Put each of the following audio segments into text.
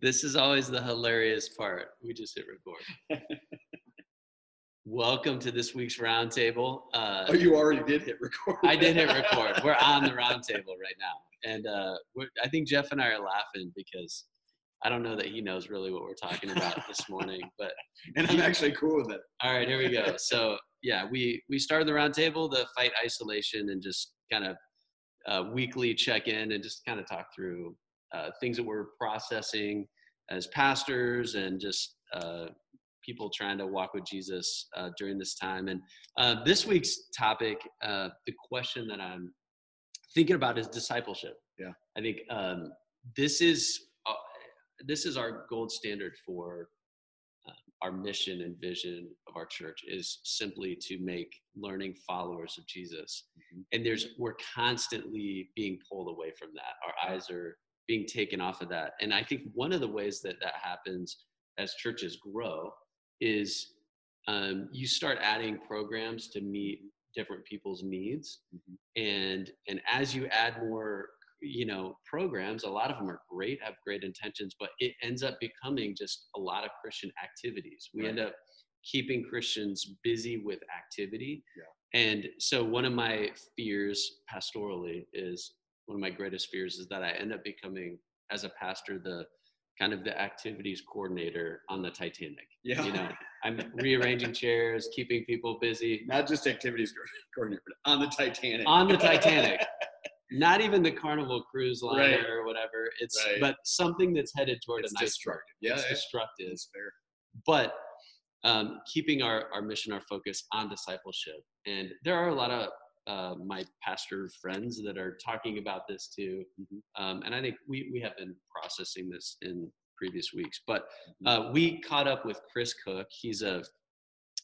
This is always the hilarious part. We just hit record. Welcome to this week's roundtable. Uh, Oh, you already did hit record. I did hit record. We're on the roundtable right now, and uh, we're, I think Jeff and I are laughing because I don't know that he knows really what we're talking about this morning. But and I'm actually cool with it. all right, here we go. So yeah, we we started the roundtable the fight isolation and just kind of uh, weekly check in and just kind of talk through uh, things that we're processing as pastors and just uh, people trying to walk with Jesus uh, during this time. And uh, this week's topic, uh, the question that I'm thinking about is discipleship. Yeah. I think um, this is uh, this is our gold standard for our mission and vision of our church is simply to make learning followers of Jesus. Mhm. And there's we're constantly being pulled away from that. Our eyes are being taken off of that. And I think one of the ways that that happens as churches grow is um, you start adding programs to meet different people's needs Mhm. and and as you add more you know programs a lot of them are great have great intentions but it ends up becoming just a lot of christian activities we end up keeping christians busy with activity Yeah. and so one of my fears pastorally is one of my greatest fears is that i end up becoming as a pastor the kind of the activities coordinator on the titanic Yeah. you know i'm rearranging chairs keeping people busy Not just activities coordinator, but on the Titanic. on the Titanic. Not even the Carnival Cruise Liner Right. or whatever. It's Right. but something that's headed toward it's a nice destructive. Yeah, it's yeah. destructive. It's fair. But um, keeping our, our mission, our focus on discipleship. And there are a lot of uh, my pastor friends that are talking about this too. Mhm. Um, and I think we, we have been processing this in previous weeks. But Mhm. uh, we caught up with Chris Cook. He's a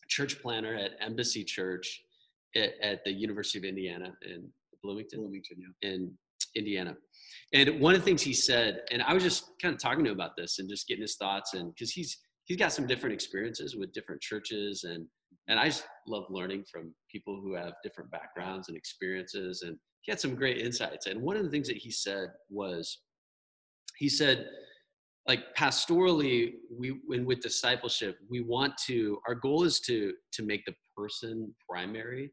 church planter at Embassy Church at, at the University of Indiana in Bloomington Bloomington, yeah. in Indiana. And one of the things he said, and I was just kind of talking to him about this and just getting his thoughts and because he's he's got some different experiences with different churches and and I just love learning from people who have different backgrounds and experiences and he had some great insights. And one of the things that he said was he said like pastorally we when with discipleship we want to our goal is to to make the person primary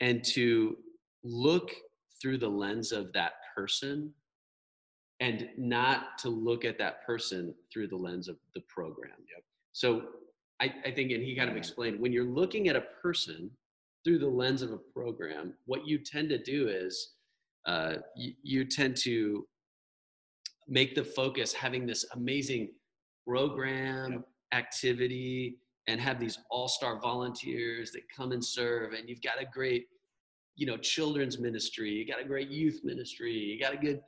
and to look through the lens of that person and not to look at that person through the lens of the program. Yep. So I, I think, and he kind of explained when you're looking at a person through the lens of a program, what you tend to do is uh, you, you tend to make the focus having this amazing program Yep. activity and have these all-star volunteers that come and serve and you've got a great you know children's ministry you got a great youth ministry you got a good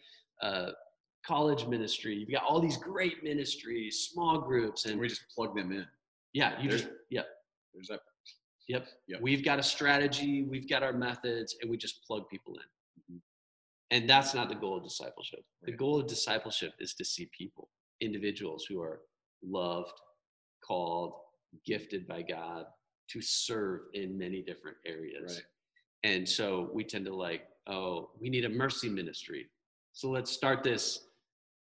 uh, college ministry you've got all these great ministries small groups and And we just plug them in. Yeah you There's- just yep There's that. Yep. Yep. We've got a strategy, we've got our methods, and we just plug people in. Mhm. And that's not the goal of discipleship. The goal of discipleship is to see people, individuals who are loved, called, gifted by God to serve in many different areas. Right. And so we tend to like, oh, we need a mercy ministry. So let's start this,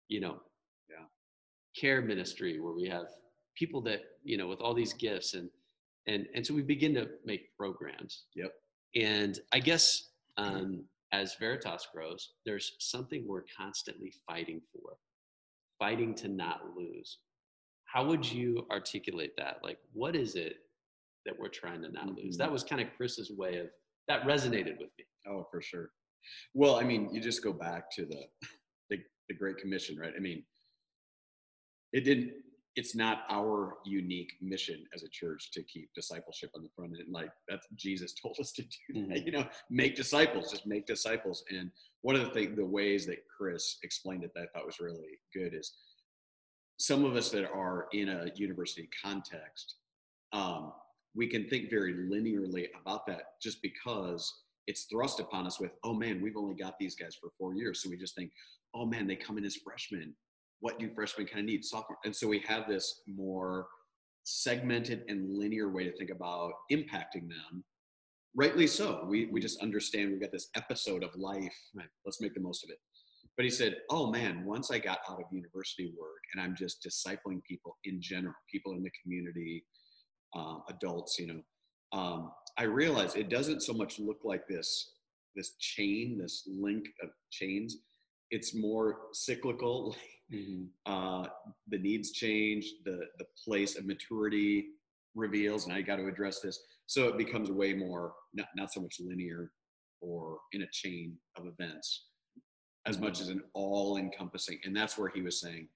you know, Yeah. care ministry where we have people that, you know, with all these gifts and and and so we begin to make programs. Yep. And I guess um, as Veritas grows, there's something we're constantly fighting for, fighting to not lose. How would you articulate that? Like, what is it that we're trying to not lose? That was kind of Chris's way of that resonated with me. Oh, for sure. Well, I mean, you just go back to the, the the Great Commission, right? I mean, it didn't. It's not our unique mission as a church to keep discipleship on the front end. Like that's Jesus told us to do that. Mhm. You know, make disciples, just make disciples. And one of the thing, the ways that Chris explained it that I thought was really good is some of us that are in a university context, um, we can think very linearly about that just because it's thrust upon us with, oh man, we've only got these guys for four years. So we just think, oh man, they come in as freshmen. What do freshmen kind of need? Sophomore. And so we have this more segmented and linear way to think about impacting them. Rightly so. We, we just understand we've got this episode of life. Right. Let's make the most of it. But he said, "Oh man, once I got out of university work and I'm just discipling people in general, people in the community, uh, adults, you know, um, I realized it doesn't so much look like this this chain, this link of chains. It's more cyclical. Mm-hmm. Uh, the needs change, the the place of maturity reveals, and I got to address this. So it becomes way more not not so much linear or in a chain of events as much as an all encompassing. And that's where he was saying,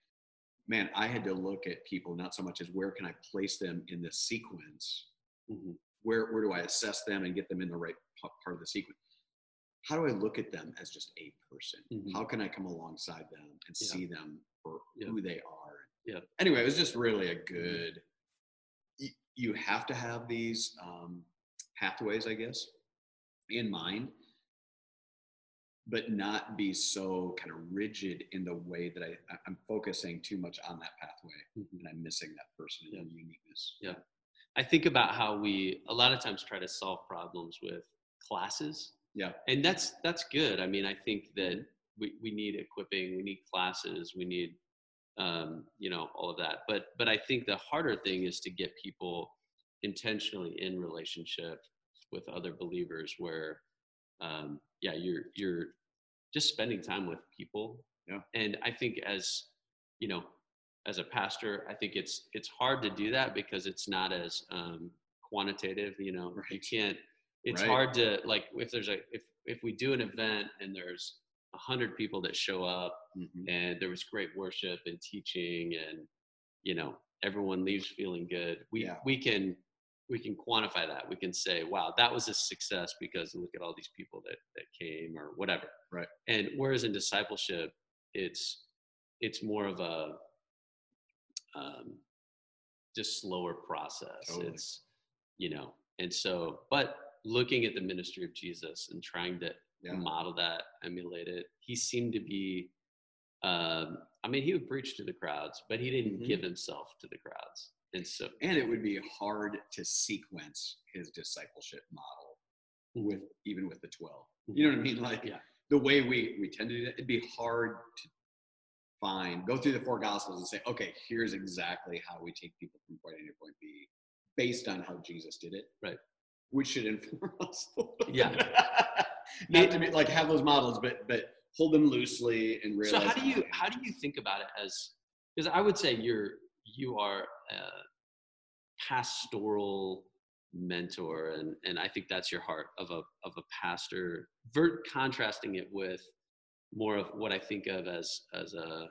man, I had to look at people not so much as where can I place them in the sequence, Mm-hmm. where where do I assess them and get them in the right part of the sequence. How do I look at them as just a person? Mhm. How can I come alongside them and Yeah. see them for Yeah. who they are? Yeah. Anyway, it was just really a good. y- You have to have these um, pathways, I guess, in mind, but not be so kind of rigid in the way that I, I'm focusing too much on that pathway Mhm. and I'm missing that person and Yeah. their uniqueness. Yeah. I think about how we a lot of times try to solve problems with classes. Yeah. And that's that's good. I mean, I think that we, we need equipping, we need classes, we need um, you know, all of that. But but I think the harder thing is to get people intentionally in relationship with other believers where um yeah, you're you're just spending time with people. Yeah. And I think as you know, as a pastor, I think it's it's hard to do that because it's not as um, quantitative. You know, you can't. It's Right. hard to like if there's a if if we do an event and there's a hundred people that show up Mhm. and there was great worship and teaching and you know everyone leaves feeling good. We Yeah. we can we can quantify that. We can say, wow, that was a success because look at all these people that that came or whatever. Right. And whereas in discipleship, it's it's more of a um, just slower process. Totally. It's you know, and so but looking at the ministry of Jesus and trying to Yeah. model that, emulate it. He seemed to be. Um, I mean, he would preach to the crowds, but he didn't Mhm. give himself to the crowds, and so And it would be hard to sequence his discipleship model with even with the 12. You know what I mean? Like Yeah. the way we, we tend to do that, it'd be hard to find, go through the four gospels and say, okay, here's exactly how we take people from point A to point B based on how Jesus did it. Right. Which should inform us. Yeah. Not to be like have those models, but but hold them loosely and So how do you how do you think about it as because I would say you're you are a pastoral mentor and and I think that's your heart of a of a pastor ver- contrasting it with more of what I think of as as a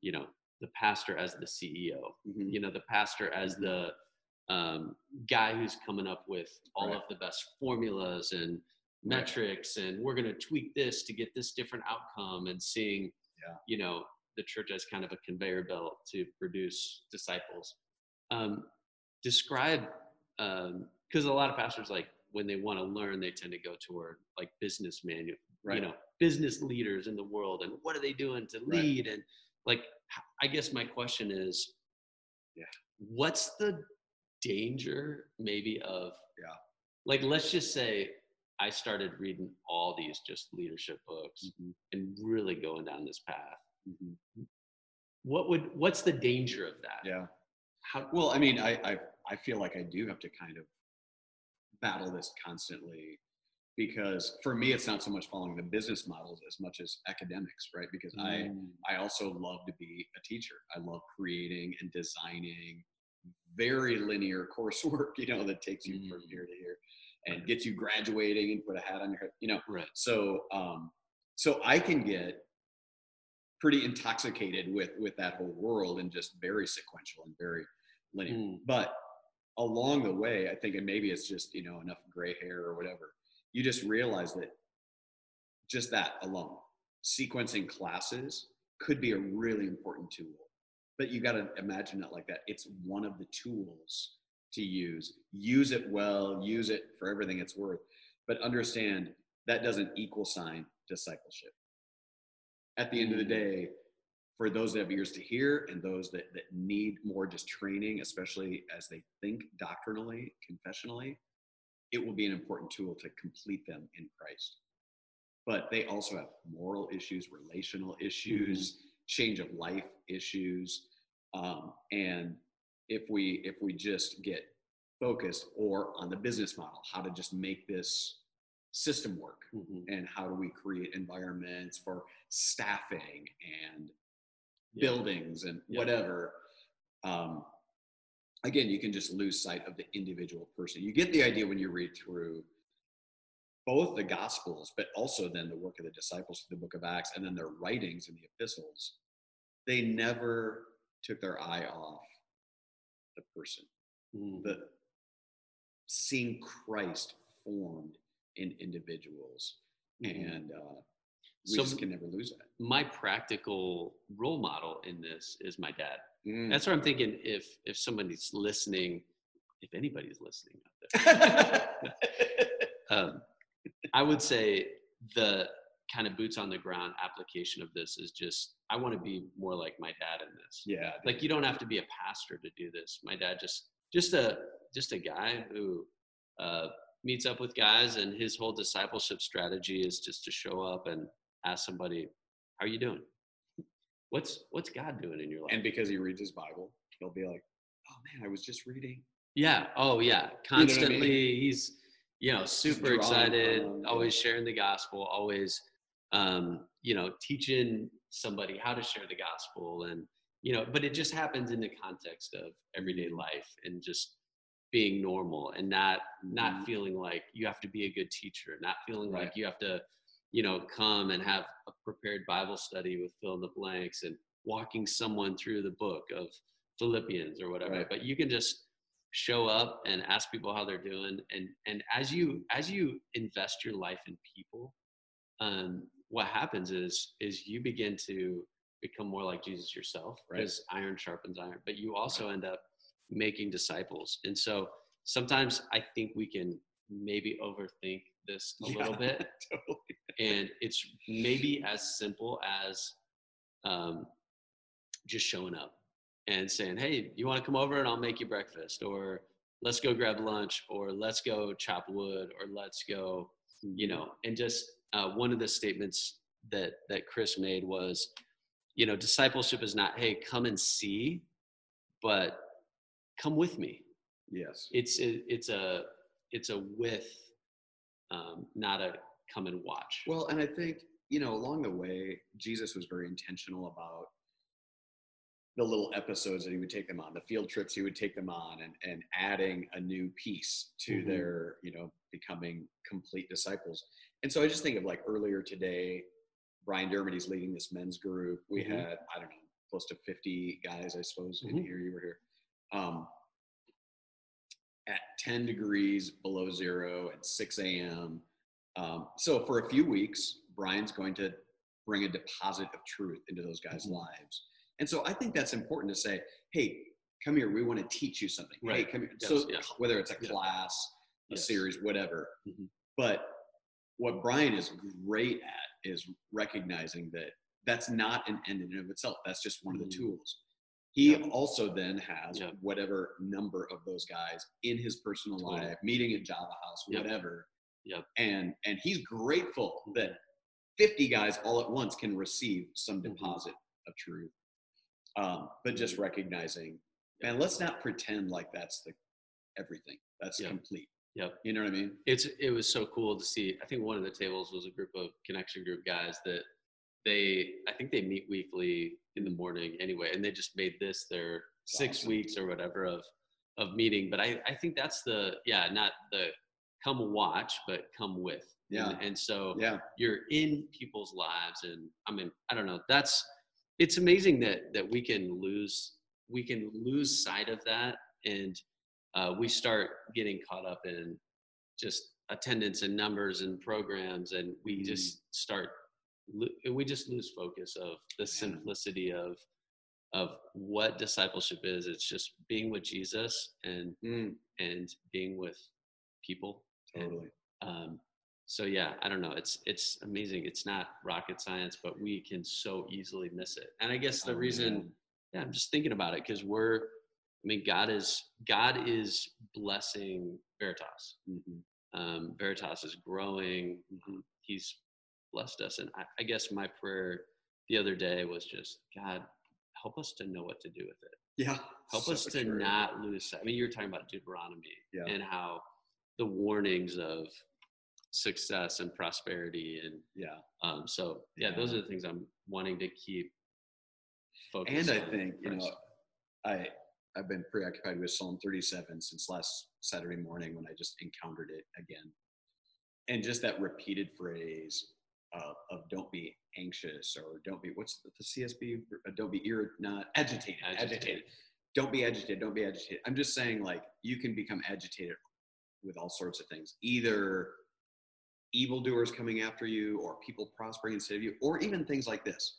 you know the pastor as the CEO Mhm. you know the pastor as the um, guy who's coming up with all Right. of the best formulas and Right. metrics and we're going to tweak this to get this different outcome and seeing Yeah. you know the church as kind of a conveyor belt to produce disciples um, describe because a lot of pastors like when they want to learn they tend to go toward like business manual Right. you know business leaders in the world and what are they doing to Right. lead and like i guess my question is Yeah. what's the danger maybe of Yeah. like let's just say i started reading all these just leadership books Mhm. and really going down this path Mhm. what would what's the danger of that Yeah. how Well, I mean, I, I I feel like I do have to kind of battle this constantly because for me, it's not so much following the business models as much as academics, right? Because I Mm, I also love to be a teacher. I love creating and designing very linear coursework, you know, that takes you from Mm. here to here and gets you graduating and put a hat on your head, you know. right So um, so I can get pretty intoxicated with with that whole world and just very sequential and very linear. Mm, But along the way, I think, and maybe it's just you know enough gray hair or whatever, you just realize that just that alone, sequencing classes could be a really important tool. But you got to imagine it like that. It's one of the tools to use. Use it well. Use it for everything it's worth. But understand that doesn't equal sign discipleship. At the end of the Mm. day, for those that have ears to hear and those that, that need more just training, especially as they think doctrinally, confessionally, it will be an important tool to complete them in Christ. but they also have moral issues, relational issues, Mm-hmm. Change of life issues, um, and if we if we just get focused or on the business model, how to just make this system work, Mhm. and how do we create environments for staffing and Yeah. buildings and Yeah. whatever. Um, again, you can just lose sight of the individual person. You get the idea when you read through both the Gospels, but also then the work of the disciples, through the book of Acts, and then their writings in the epistles. They never took their eye off the person, Mhm. the seeing Christ formed in individuals, Mhm. and uh, we So- just can never lose that. my practical role model in this is my dad. Mm. That's what I'm thinking. If if somebody's listening, if anybody's listening out there, um, I would say the kind of boots on the ground application of this is just I want to be more like my dad in this. yeah, Like you don't have to be a pastor to do this. My dad just just a just a guy who uh, meets up with guys, and his whole discipleship strategy is just to show up and ask somebody, "How are you doing? What's what's God doing in your life?" and because he reads his Bible, he'll be like, "Oh man, I was just reading." Yeah. Oh, yeah. what I mean? Constantly, he's you know super excited, from, always sharing the gospel, always um, you know teaching somebody how to share the gospel, and you know, but it just happens in the context of everyday Mm-hmm. life and just being normal and not not Mhm. feeling like you have to be a good teacher, not feeling Right. like you have to you know come and have a prepared Bible study with fill in the blanks and walking someone through the book of Philippians or whatever. Right. But you can just show up and ask people how they're doing. And and as you as you invest your life in people um what happens is is you begin to become more like jesus yourself Right. because iron sharpens iron but you also end up making disciples. And so sometimes i think we can maybe overthink this a little bit. totally. and it's maybe as simple as um, just showing up and saying hey you want to come over and i'll make you breakfast or let's go grab lunch or let's go chop wood or let's go you know and just uh, one of the statements that that chris made was you know discipleship is not hey come and see but come with me Yes. it's it, it's a it's a with um, not a come and watch Well, and I think, you know, along the way, Jesus was very intentional about the little episodes that he would take them on, the field trips he would take them on, and, and adding a new piece to Mhm. their, you know, becoming complete disciples. And so I just think of like earlier today, Brian Dermody's leading this men's group. We Mhm. had, I don't know, close to 50 guys, I suppose, in Mhm. here. You were here. Um, at 10 degrees below zero at 6 a.m. Um, so for a few weeks, Brian's going to bring a deposit of truth into those guys' Mhm. lives. And so I think that's important to say, hey, come here, we want to teach you something. Hey, Right. come here. Yes, so yeah. whether it's a class, a Yes. series, whatever. Mhm. But what Brian is great at is recognizing that that's not an end in and of itself. That's just one of the Mhm. tools. He Yeah. also then has Yeah. whatever number of those guys in his personal Totally. life, meeting at Java House, Yep. whatever. Yep. And and he's grateful Mhm. that 50 guys all at once can receive some Mhm. deposit of truth. Um, but just Mhm. recognizing, and let's not pretend like that's the everything. That's Yep. complete. Yep. You know what I mean? it's it was so cool to see i think one of the tables was a group of connection group guys that they i think they meet weekly in the morning anyway and they just made this their six awesome. weeks or whatever of of meeting but i i think that's the yeah not the come watch but come with Yeah. and, and so Yeah. you're in people's lives and i mean i don't know that's it's amazing that that we can lose we can lose sight of that and uh, we start getting caught up in just attendance and numbers and programs and we Mhm. just start we just lose focus of the simplicity of of what discipleship is. It's just being with jesus and Mm, and being with people and um, so yeah i don't know it's it's amazing it's not rocket science but we can so easily miss it and i guess the Oh, reason yeah i'm just thinking about it because we're i mean god is god is blessing veritas Mhm. um, veritas is growing he's blessed us. And I, I guess my prayer the other day was just, God, help us to know what to do with it. Yeah. Help so us to true. not lose sight. I mean, you were talking about Deuteronomy Yeah. and how the warnings of success and prosperity and Yeah. um, so yeah, those are the things I'm wanting to keep focused. And I think, you know, I I've been preoccupied with Psalm 37 since last Saturday morning when I just encountered it again. And just that repeated phrase uh, of don't be anxious or don't be what's the, the CSB Uh, don't be ir- not agitated, agitated Agitated. don't be agitated don't be agitated i'm just saying like you can become agitated with all sorts of things either evildoers coming after you or people prospering instead of you or even things like this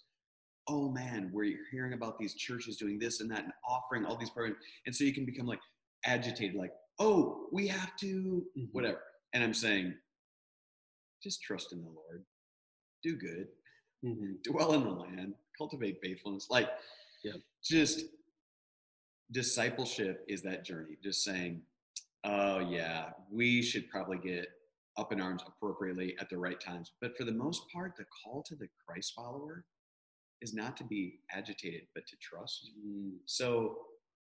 oh man we're hearing about these churches doing this and that and offering all these programs and so you can become like agitated like oh we have to Mhm. whatever and i'm saying just trust in the lord do good Mhm. dwell in the land, cultivate faithfulness. Like, Yep. just discipleship is that journey. Just saying, oh, yeah, we should probably get up in arms appropriately at the right times. But for the most part, the call to the Christ follower is not to be agitated, but to trust. Mm, So,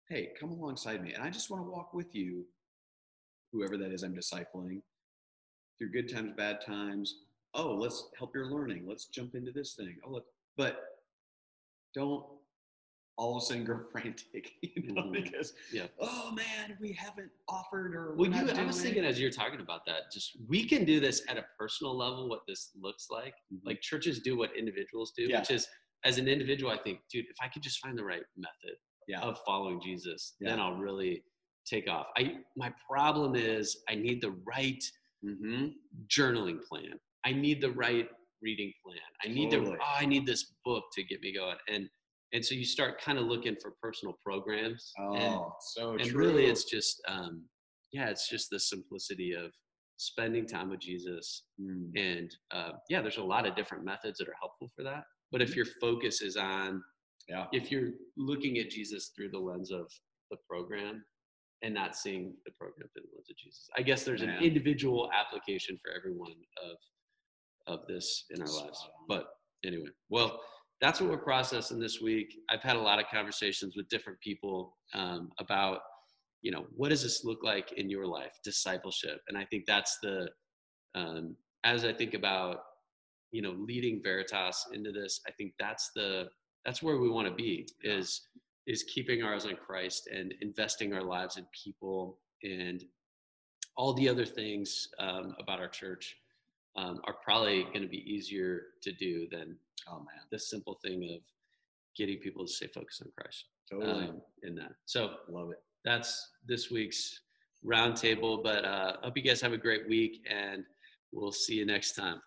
hey, come alongside me. And I just want to walk with you, whoever that is I'm discipling, through good times, bad times. Oh, let's help your learning. Let's jump into this thing. Oh, look, but don't all of a sudden grow frantic, you know, Mhm. because Yeah. oh man, we haven't offered or Well, you, I was thinking as you're talking about that, just we can do this at a personal level, what this looks like. Mhm. Like churches do what individuals do, Yeah. which is as an individual, I think, dude, if I could just find the right method yeah, of following Jesus, then I'll really take off. I my problem is I need the right hmm journaling plan. I need the right reading plan. I need Totally. to oh, I need this book to get me going. And and so you start kind of looking for personal programs. and oh, so and true. really it's just um yeah it's just the simplicity of spending time with jesus Mm, and uh, yeah there's a lot of different methods that are helpful for that but if your focus is on yeah, if you're looking at jesus through the lens of the program and not seeing the program through the lens of jesus i guess there's an individual application for everyone of of this in our lives but anyway well that's what we're processing this week. I've had a lot of conversations with different people um, about you know what does this look like in your life discipleship? And i think that's the um, as i think about you know leading veritas into this i think that's the that's where we want to be is is keeping our eyes on christ and investing our lives in people and all the other things um, about our church um, are probably going to be easier to do than oh man, this simple thing of getting people to stay focused on christ totally. um, in that. So love it. that's this week's roundtable but uh, hope you guys have a great week and we'll see you next time